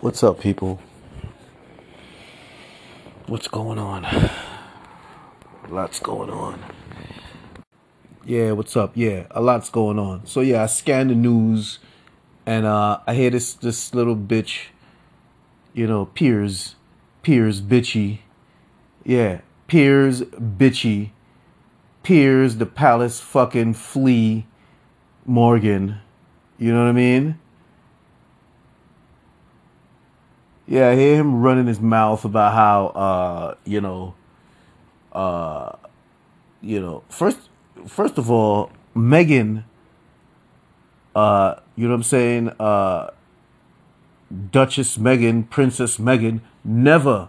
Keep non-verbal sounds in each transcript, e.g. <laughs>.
What's up, people? What's going on? <sighs> Lots going on. Yeah, what's up? Yeah, a lot's going on. So yeah, I scanned the news and uh I hear this this little bitch, you know, Piers, Piers bitchy. Yeah, Piers bitchy. Piers the palace fucking flea Morgan. You know what I mean? Yeah, I hear him running his mouth about how uh, you know, uh, you know, first first of all, Meghan, uh, you know what I'm saying, uh, Duchess Meghan, Princess Meghan, never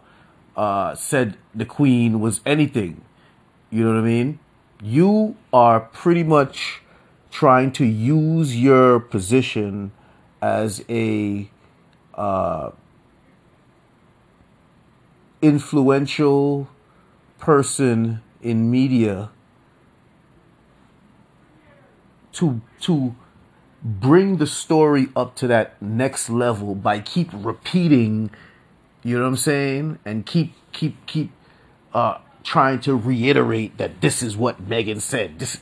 uh, said the Queen was anything. You know what I mean? You are pretty much trying to use your position as a uh, influential person in media to to bring the story up to that next level by keep repeating you know what i'm saying? And keep keep keep uh trying to reiterate that this is what meghan said. This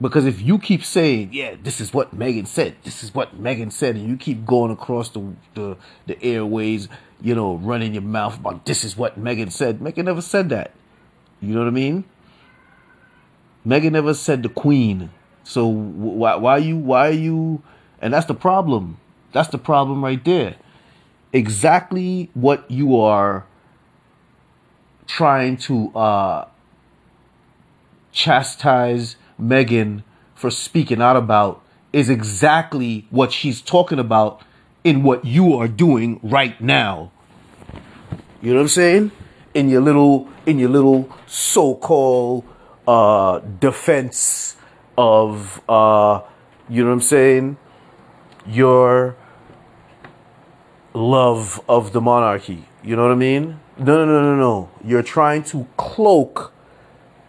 because if you keep saying, yeah, this is what Meghan said, this is what Meghan said, and you keep going across the, the, the airways, you know, running your mouth about this is what Meghan said, Meghan never said that. You know what I mean? Meghan never said the queen. So why why you why are you and that's the problem. That's the problem right there. Exactly what you are trying to uh chastise Meghan for speaking out about is exactly what she's talking about in what you are doing right now. You know what I'm saying? In your little in your little so-called uh, defense of uh, you know what I'm saying? Your love of the monarchy. You know what I mean? No, no, no, no, no. You're trying to cloak,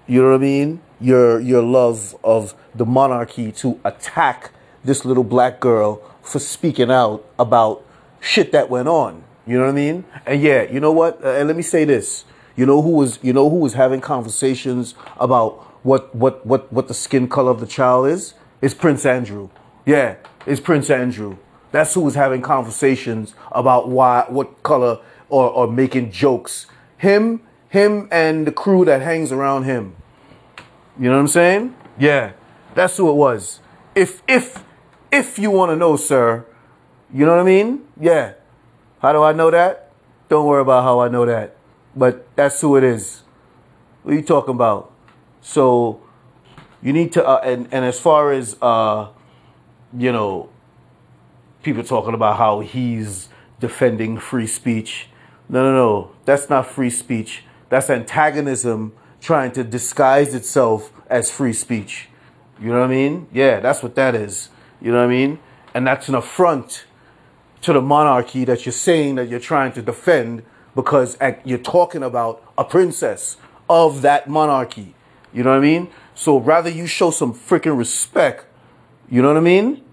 you know what I mean? Your your love of the monarchy to attack this little black girl for speaking out about shit that went on. You know what I mean? And yeah, you know what? Uh, and let me say this. You know who was you know who was having conversations about what what what what the skin color of the child is? It's Prince Andrew. Yeah, it's Prince Andrew. That's who was having conversations about why what color or or making jokes. Him him and the crew that hangs around him. You know what I'm saying? Yeah, that's who it was. If if if you want to know, sir, you know what I mean? Yeah. How do I know that? Don't worry about how I know that. But that's who it is. What are you talking about? So you need to uh, and and as far as uh you know people talking about how he's defending free speech. No, no, no. That's not free speech. That's antagonism trying to disguise itself as free speech. You know what I mean? Yeah, that's what that is. You know what I mean? And that's an affront to the monarchy that you're saying that you're trying to defend because you're talking about a princess of that monarchy. You know what I mean? So rather you show some freaking respect, you know what I mean?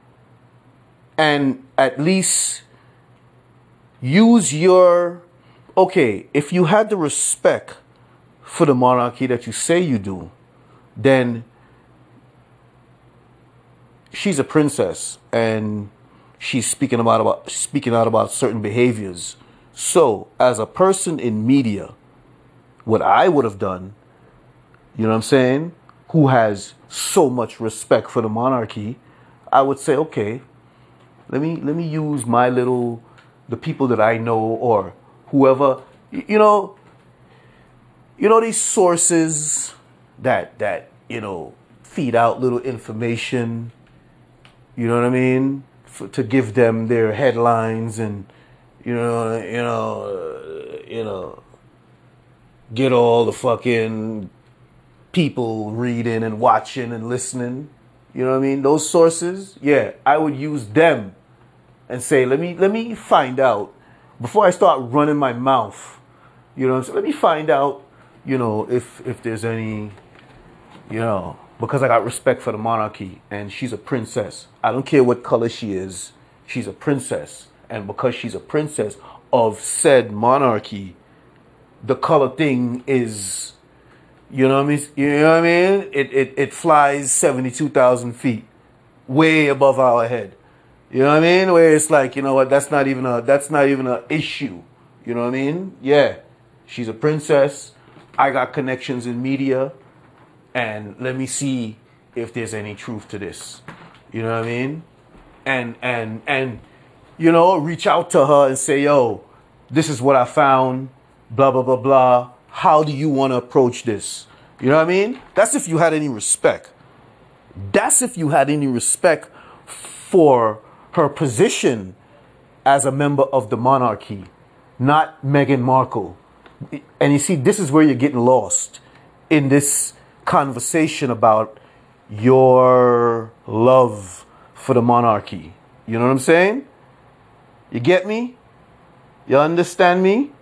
And at least use your okay, if you had the respect for the monarchy that you say you do, then she's a princess and she's speaking about, about speaking out about certain behaviors. So, as a person in media, what I would have done, you know what I'm saying, who has so much respect for the monarchy, I would say, okay, let me let me use my little the people that I know or whoever, you know, you know these sources that that you know feed out little information you know what i mean? For, to give them their headlines and you know you know uh, you know get all the fucking people reading and watching and listening. You know what i mean? Those sources yeah i would use them and say let me let me find out before i start running my mouth. You know let me find out you know, if if there's any, you know, because I got respect for the monarchy and she's a princess. I don't care what color she is. she's a princess. And because she's a princess of said monarchy, the color thing is, you know what I mean? You know what I mean? It, it, it flies 72,000 feet, way above our head. You know what I mean? Where it's like, you know what? That's not even a, that's not even an issue. You know what I mean? Yeah. She's a princess. I got connections in media. And let me see if there's any truth to this. You know what I mean? And, and, and, you know, reach out to her and say, yo, this is what I found blah, blah, blah, blah. How do you want to approach this? You know what I mean? That's if you had any respect. That's if you had any respect for her position as a member of the monarchy, not Meghan Markle. And you see, this is where you're getting lost in this conversation about your love for the monarchy. You know what I'm saying? You get me? You understand me?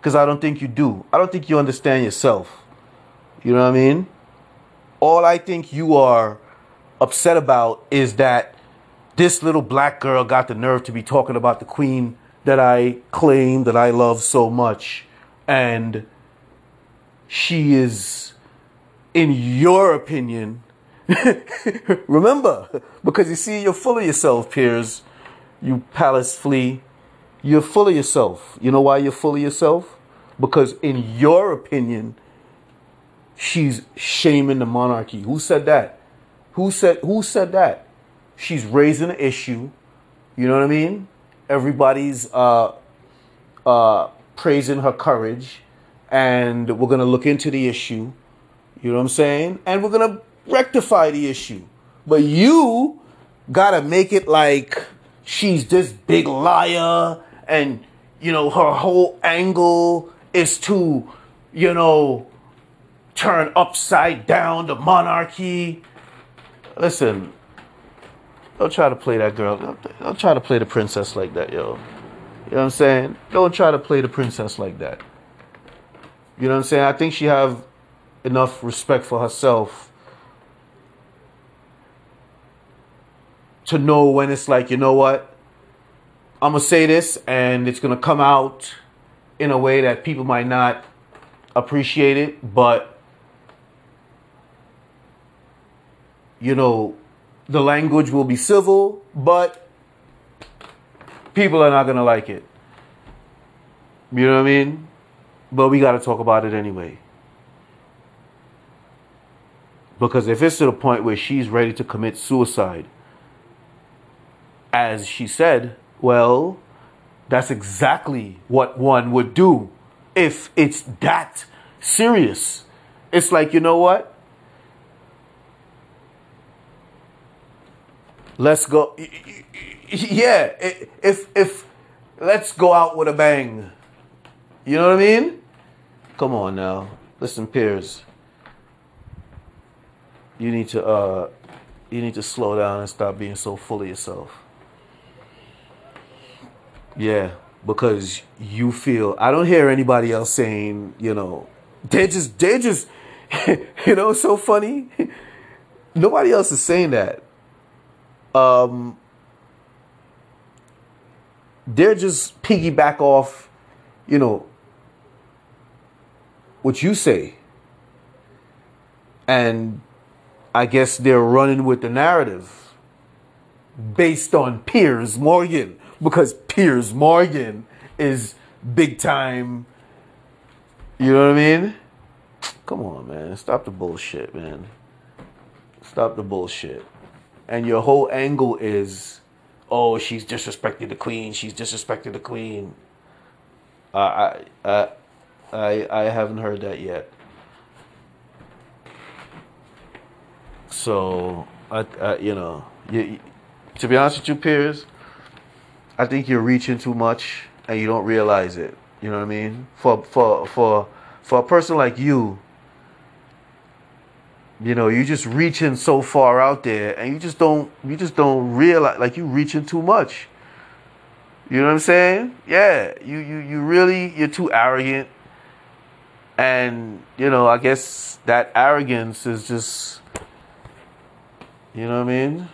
because I don't think you do. I don't think you understand yourself. You know what I mean? All I think you are upset about is that this little black girl got the nerve to be talking about the queen that I claim that I love so much. And she is, in your opinion, <laughs> remember, because you see, you're full of yourself, Piers. you palace flea. You're full of yourself. You know why you're full of yourself? Because in your opinion, she's shaming the monarchy. Who said that? Who said who said that? She's raising an issue. You know what I mean? Everybody's uh, uh, praising her courage, and we're gonna look into the issue. You know what I'm saying? And we're gonna rectify the issue. But you gotta make it like she's this big liar and you know her whole angle is to you know turn upside down the monarchy listen don't try to play that girl don't, don't try to play the princess like that yo you know what i'm saying? Don't try to play the princess like that. You know what i'm saying? I think she have enough respect for herself to know when it's like you know what? I'm gonna say this, and it's gonna come out in a way that people might not appreciate it, but you know, the language will be civil, but people are not gonna like it. You know what I mean? But we gotta talk about it anyway. Because if it's to the point where she's ready to commit suicide, as she said, well, that's exactly what one would do if it's that serious. It's like, you know what? Let's go. Yeah, if if let's go out with a bang. You know what I mean? Come on now. Listen, Piers. You need to uh you need to slow down and stop being so full of yourself. Yeah, because you feel I don't hear anybody else saying, you know, they're just they're just <laughs> you know, so funny. <laughs> Nobody else is saying that. Um they're just piggyback off, you know, what you say. And I guess they're running with the narrative based on Piers Morgan because Piers Morgan is big time. You know what I mean? Come on, man. Stop the bullshit, man. Stop the bullshit. And your whole angle is, oh, she's disrespecting the queen. She's disrespecting the queen. Uh, I, I, I, I haven't heard that yet. So, I, I you know, you, to be honest with you, Piers, I think you're reaching too much and you don't realize it. You know what I mean? For for for for a person like you, you know, you just reaching so far out there and you just don't you just don't realize like you reaching too much. You know what I'm saying? Yeah, you you you really you're too arrogant. And, you know, I guess that arrogance is just you know what I mean?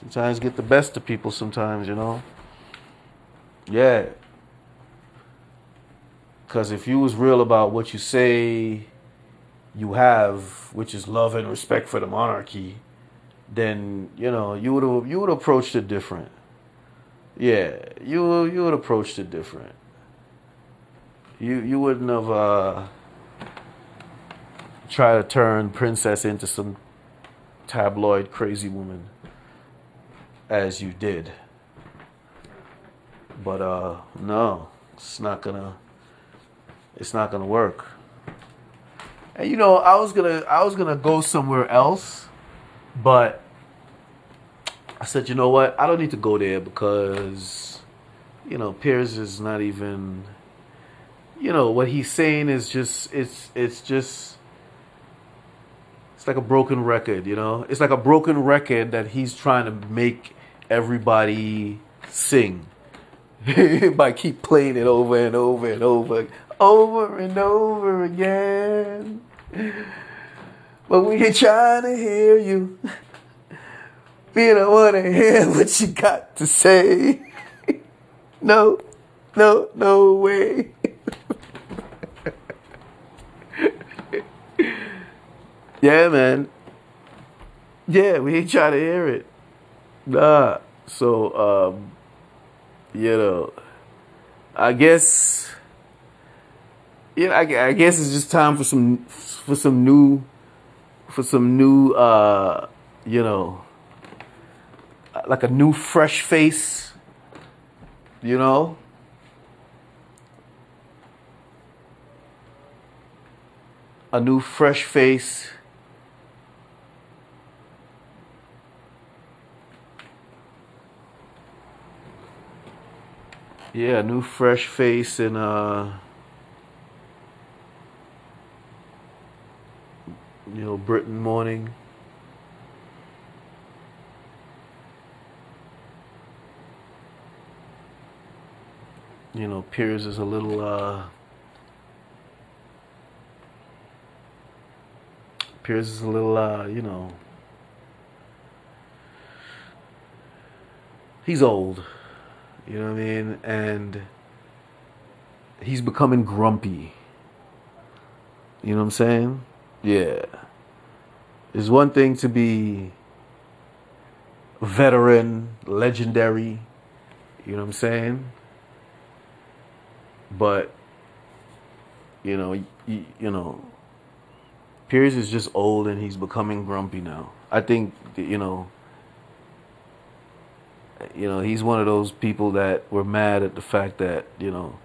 Sometimes get the best of people. Sometimes you know. Yeah. Because if you was real about what you say you have, which is love and respect for the monarchy, then you know you would you would have approached it different. Yeah, you you would have approached it different. You you wouldn't have uh, tried to turn princess into some tabloid crazy woman as you did. But uh, no, it's not gonna it's not gonna work. And you know, I was gonna I was gonna go somewhere else, but I said, you know what? I don't need to go there because, you know, Piers is not even. You know what he's saying is just it's it's just it's like a broken record. You know, it's like a broken record that he's trying to make everybody sing <laughs> by keep playing it over and over and over, over and over again. But we ain't trying to hear you. We don't want to hear what you got to say. No, no, no way. yeah, man. Yeah, we ain't trying to hear it. Nah. So, um, you know, I guess, yeah, I, I guess it's just time for some, for some new, for some new, uh, you know, like a new fresh face, you know? A new fresh face. Yeah, a new fresh face and uh you know, Britain morning. you know, Piers is a little uh Piers is a little uh, you know he's old. You know what I mean? And he's becoming grumpy. You know what I'm saying? Yeah. It's one thing to be veteran, legendary, you know what I'm saying? But you know, you, you know, Piers is just old and he's becoming grumpy now. I think you know, you know, he's one of those people that were mad at the fact that you know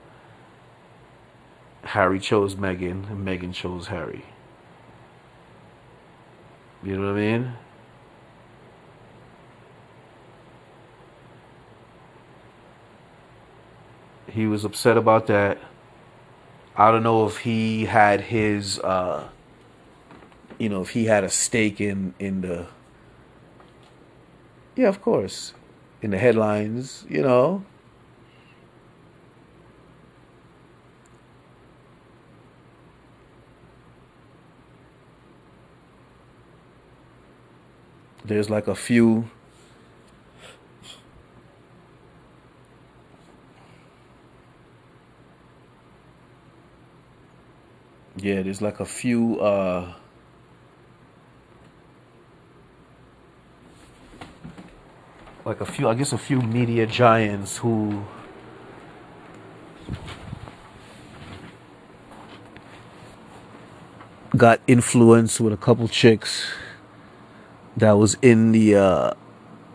Harry chose Meghan and Meghan chose Harry. You know what I mean? He was upset about that. I don't know if he had his, uh, you know, if he had a stake in in the. Yeah, of course, in the headlines, you know. There's like a few yeah, there's like a few uh like a few I guess a few media giants who got influence with a couple chicks that was in the uh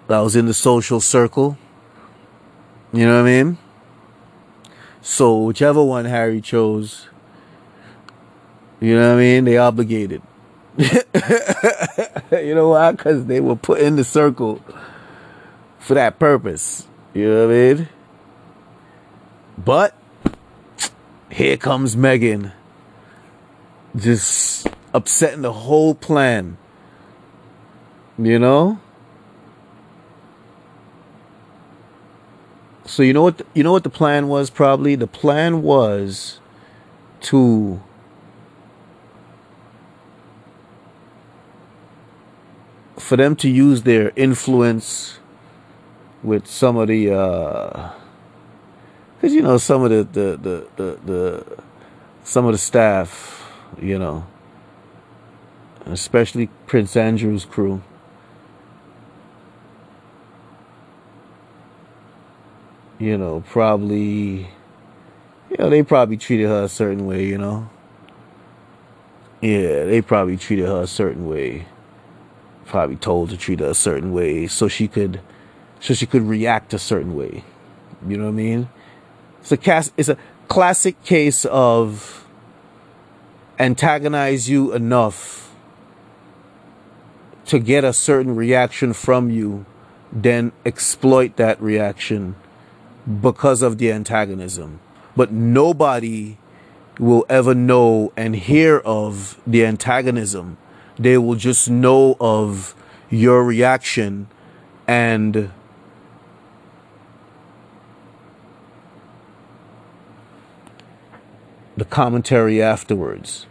that was in the social circle. You know what I mean? So whichever one Harry chose, you know what I mean? They obligated. <laughs> you know why? Because they were put in the circle for that purpose. You know what I mean? But here comes Meghan, just upsetting the whole plan. You know? So you know what you know what the plan was probably? The plan was to for them to use their influence with some of the uh because you know some of the the, the the the some of the staff you know especially prince andrew's crew you know probably you know they probably treated her a certain way you know yeah they probably treated her a certain way probably told to treat her a certain way so she could so she could react a certain way. You know what I mean? It's a it's a classic case of antagonize you enough to get a certain reaction from you, then exploit that reaction because of the antagonism. But nobody will ever know and hear of the antagonism they will just know of your reaction and the commentary afterwards.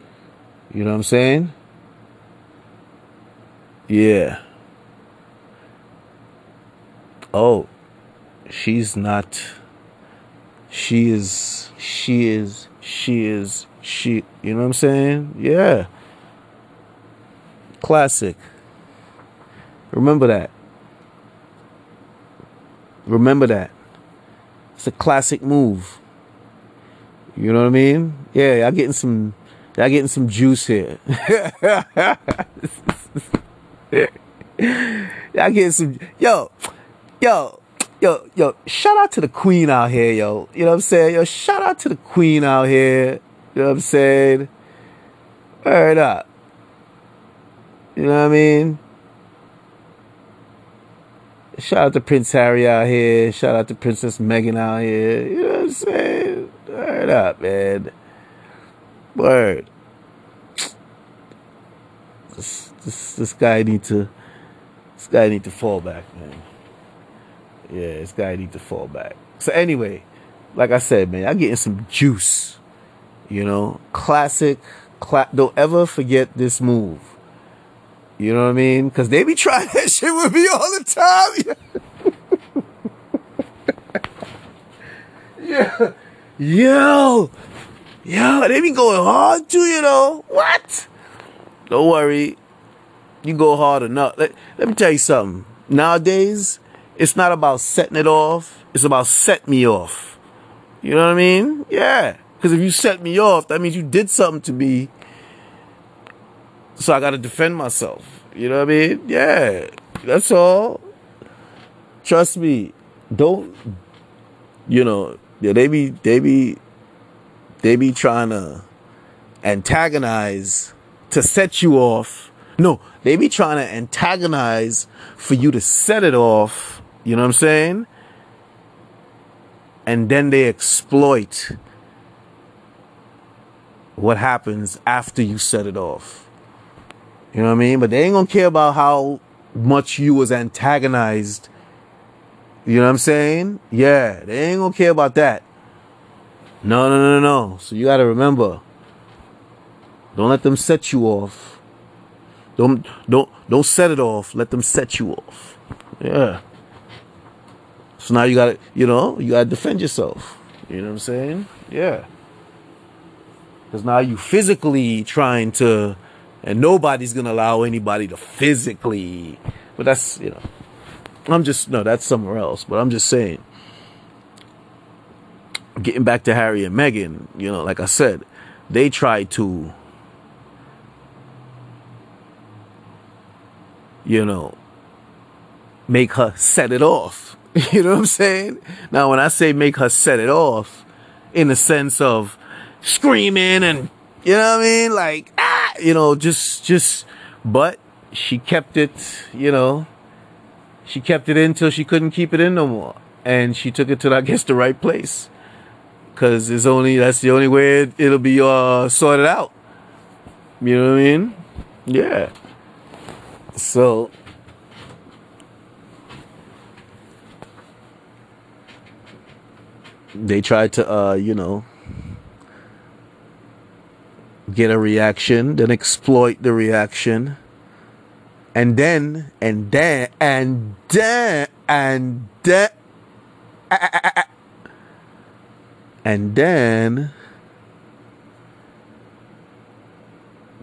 You know what I'm saying? Yeah. Oh, she's not. She is. She is. She is. She. You know what I'm saying? Yeah. Classic. Remember that. Remember that. It's a classic move. You know what I mean? Yeah, y'all getting some y'all getting some juice here. <laughs> y'all getting some yo, yo, yo, yo, shout out to the queen out here, yo. You know what I'm saying? Yo, shout out to the queen out here. You know what I'm saying? Word up. You know what I mean? Shout out to Prince Harry out here. Shout out to Princess Meghan out here. You know what I'm saying? Word up, man. Word. This, this, this guy need to this guy need to fall back, man. Yeah, this guy need to fall back. So anyway, like I said, man, I'm getting some juice. You know, classic. Cla- don't ever forget this move. You know what I mean? Because they be trying <laughs> that shit with me all the time. <laughs> yeah. Yo. Yo, they be going hard too, you know. What? Don't worry. You go hard enough. Let, let me tell you something. Nowadays, it's not about setting it off. It's about set me off. You know what I mean? Yeah. Because if you set me off, that means you did something to me so I got to defend myself. You know what I mean? Yeah, that's all. Trust me. Don't. You know, yeah, they be they be they be trying to antagonize to set you off. No, they be trying to antagonize for you to set it off. You know what I'm saying? And then they exploit what happens after you set it off. You know what I mean? But they ain't gonna care about how much you was antagonized. You know what I'm saying? Yeah, they ain't gonna care about that. No, no, no, no. So you gotta remember. Don't let them set you off. Don't don't don't set it off. Let them set you off. Yeah. So now you gotta, you know, you gotta defend yourself. You know what I'm saying? Yeah. Because now you physically trying to and nobody's gonna allow anybody to physically. But that's you know, I'm just no, that's somewhere else. But I'm just saying. Getting back to Harry and Meghan, you know, like I said, they tried to, you know, make her set it off. <laughs> You know what I'm saying? Now, when I say make her set it off, in the sense of screaming and, you know what I mean? Like, ah, you know, just, just, but she kept it, you know, she kept it in till she couldn't keep it in no more. And she took it to, I guess, the right place. Cause it's only, that's the only way it, it'll be, uh, sorted out. You know what I mean? Yeah. So, they tried to, uh, you know, get a reaction, then exploit the reaction, And then, and then, and then, and then, and then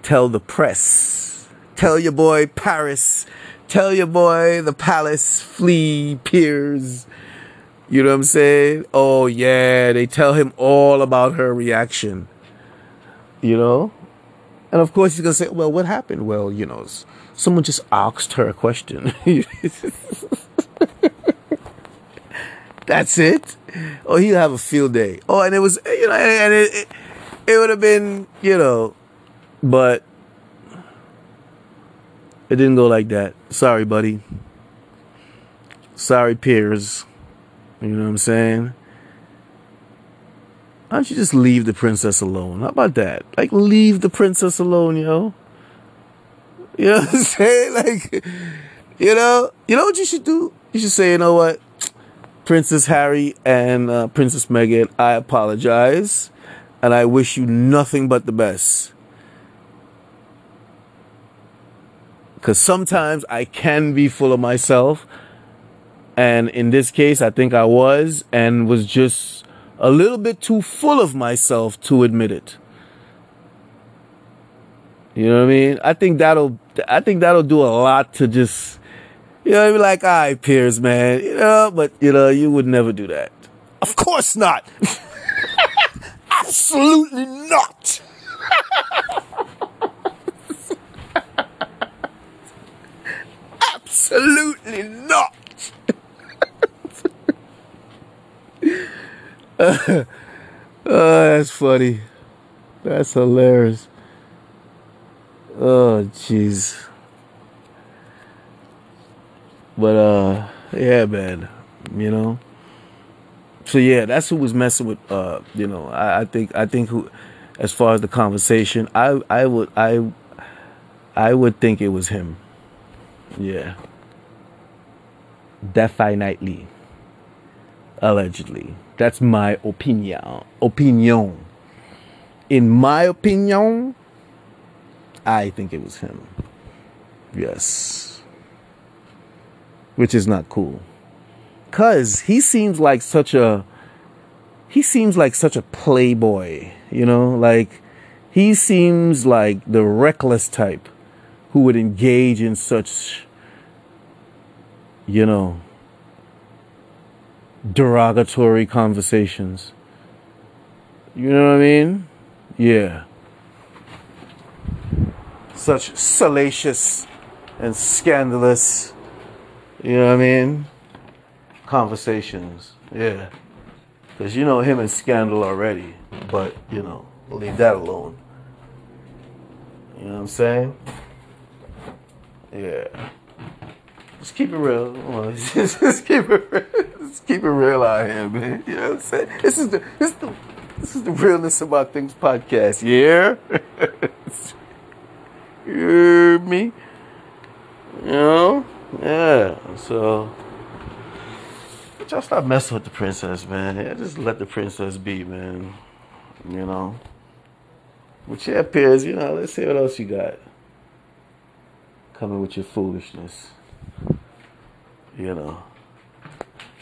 tell the press, tell your boy Paris, tell your boy the palace, Flea, Piers. You know what I'm saying? Oh, yeah, they tell him all about her reaction. You know? And of course, he's to say, well, what happened? Well, you know, someone just asked her a question. <laughs> That's it. Oh, he'll have a field day. Oh, and it was, you know, and it, it, it would have been, you know, but it didn't go like that. Sorry, buddy. Sorry, Piers. You know what I'm saying? Why don't you just leave the princess alone? How about that? Like, leave the princess alone, yo. You know what I'm <laughs> saying? Like, you know, you know what you should do? You should say, you know what? Princess Harry and uh, Princess Meghan, I apologize. And I wish you nothing but the best. Because sometimes I can be full of myself. And in this case, I think I was and was just a little bit too full of myself to admit it. You know what I mean? I think that'll, I think that'll do a lot to just you know, be like, all right, Piers, man, you know, but you know, you would never do that. Of course not. <laughs> Absolutely not. <laughs> Absolutely not. <laughs> oh, that's funny. That's hilarious. Oh, jeez. But uh, yeah, man, you know. So yeah, that's who was messing with. Uh, you know, I, I think I think who, as far as the conversation, I I would I I would think it was him. Yeah. Definitely. Allegedly. That's my opinion. Opinion. In my opinion, I think it was him. Yes which is not cool. Cause he seems like such a he seems like such a playboy, you know, like he seems like the reckless type who would engage in such you know derogatory conversations. You know what I mean? Yeah. Such salacious and scandalous you know what I mean? Conversations. Yeah. Because you know him and Scandal already. But, you know, leave that alone. You know what I'm saying? Yeah. Just keep it real. <laughs> Just keep it real. Just keep it real out here, man. You know what I'm saying? This is the this is the this is the realness about things podcast. Yeah. <laughs> you hear me? You know? Yeah, so just stop messing with the princess, man. Yeah, just let the princess be, man. You know. But yeah, Piers, you know, let's see what else you got. Coming with your foolishness. You know.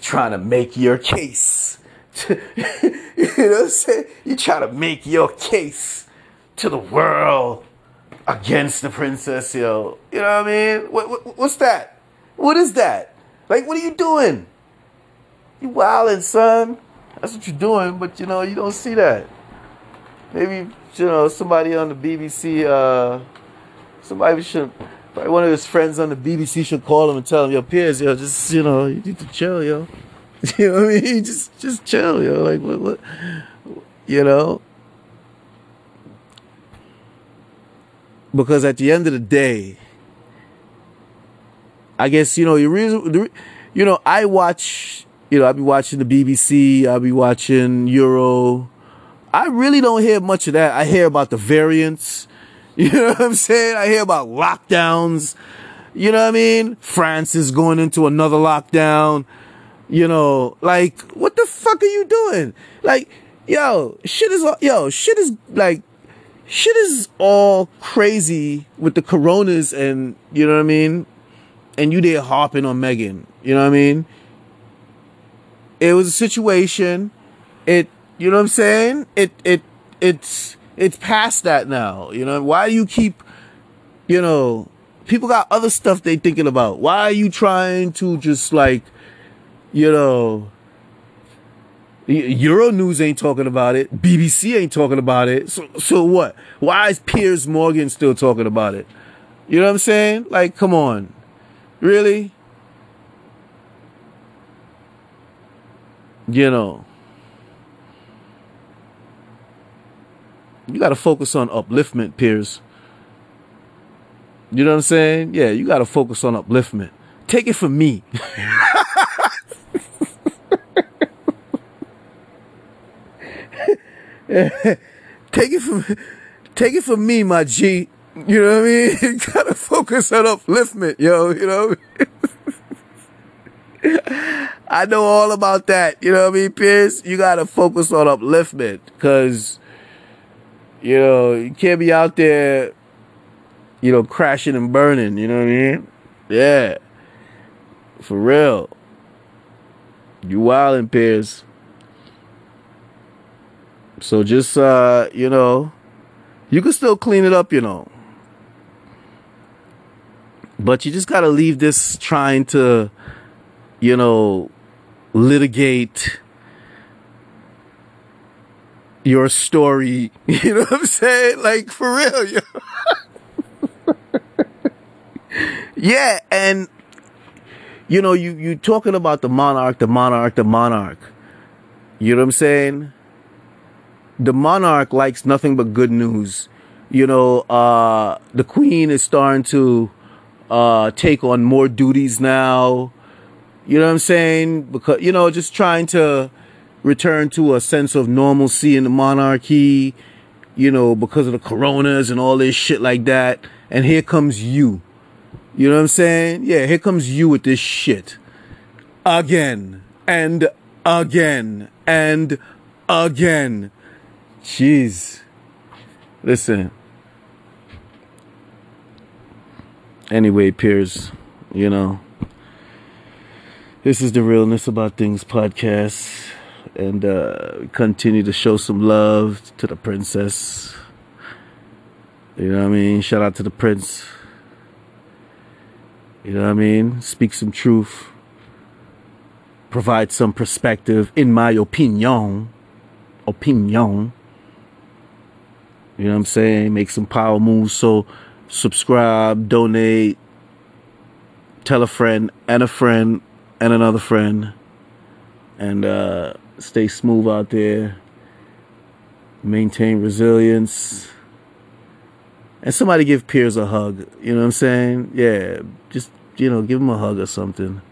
Trying to make your case. <laughs> you know what I'm saying? You try to make your case to the world against the princess, yo. You know what I mean? What, what, what's that? What is that? Like, what are you doing? You wildin', son. That's what you're doing, but you know, you don't see that. Maybe, you know, somebody on the BBC, uh, somebody should, probably one of his friends on the BBC should call him and tell him, yo, Piers, yo, just, you know, you need to chill, yo. <laughs> You know what I mean? <laughs> Just, just chill, yo. Like, what, what, you know? Because at the end of the day, I guess you know you reason, you know I watch you know I'll be watching the BBC, I'll be watching Euro. I really don't hear much of that. I hear about the variants. <laughs> You know what I'm saying? I hear about lockdowns. You know what I mean? France is going into another lockdown. You know, like what the fuck are you doing? Like, yo, shit is yo, shit is like shit is all crazy with the coronas and you know what I mean? And you there harping on Meghan. You know what I mean? It was a situation. It you know what I'm saying? It it it's it's past that now. You know, why do you keep you know, people got other stuff they thinking about. Why are you trying to just like, you know, Euro News ain't talking about it. BBC ain't talking about it. So, so what? Why is Piers Morgan still talking about it? You know what I'm saying? Like, come on. Really? You know. You got to focus on upliftment, Piers. You know what I'm saying? Yeah, you got to focus on upliftment. Take it from me. <laughs> take it from take it from me, my G. You know what I mean? <laughs> You gotta focus on upliftment, yo, you know? <laughs> I know all about that. You know what I mean, Piers? You gotta focus on upliftment. Cause, you know, you can't be out there you know, crashing and burning. You know what I mean? Yeah. For real. You wildin' Piers. So just uh, you know, you can still clean it up, you know. But you just gotta leave this trying to, you know, litigate your story. <laughs> You know what I'm saying? Like for real, <laughs> yeah, and you know, you you talking about the monarch, the monarch, the monarch. You know what I'm saying? The monarch likes nothing but good news. You know, uh, the queen is starting to uh, take on more duties now. You know what I'm saying? Because you know, just trying to return to a sense of normalcy in the monarchy. You know, because of the coronas and all this shit like that. And here comes you you know what I'm saying? Yeah, here comes you with this shit. Again and again and again. Jeez. Listen. Anyway, Piers, you know, this is the Realness About Things podcast. And uh, continue to show some love to the princess. You know what I mean? Shout out to the prince. You know what I mean? Speak some truth. Provide some perspective, in my opinion. Opinion. You know what I'm saying? Make some power moves. So subscribe, donate, tell a friend and a friend and another friend. And uh, stay smooth out there. Maintain resilience and somebody give Piers a hug. You know what I'm saying? Yeah, just you know, give him a hug or something.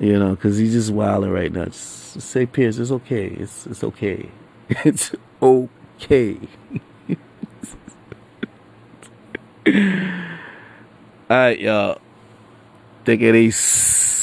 You know, because he's just wilding right now. Just say, Piers, it's okay. It's it's okay. <laughs> It's okay. <laughs> All right, y'all. Take it easy.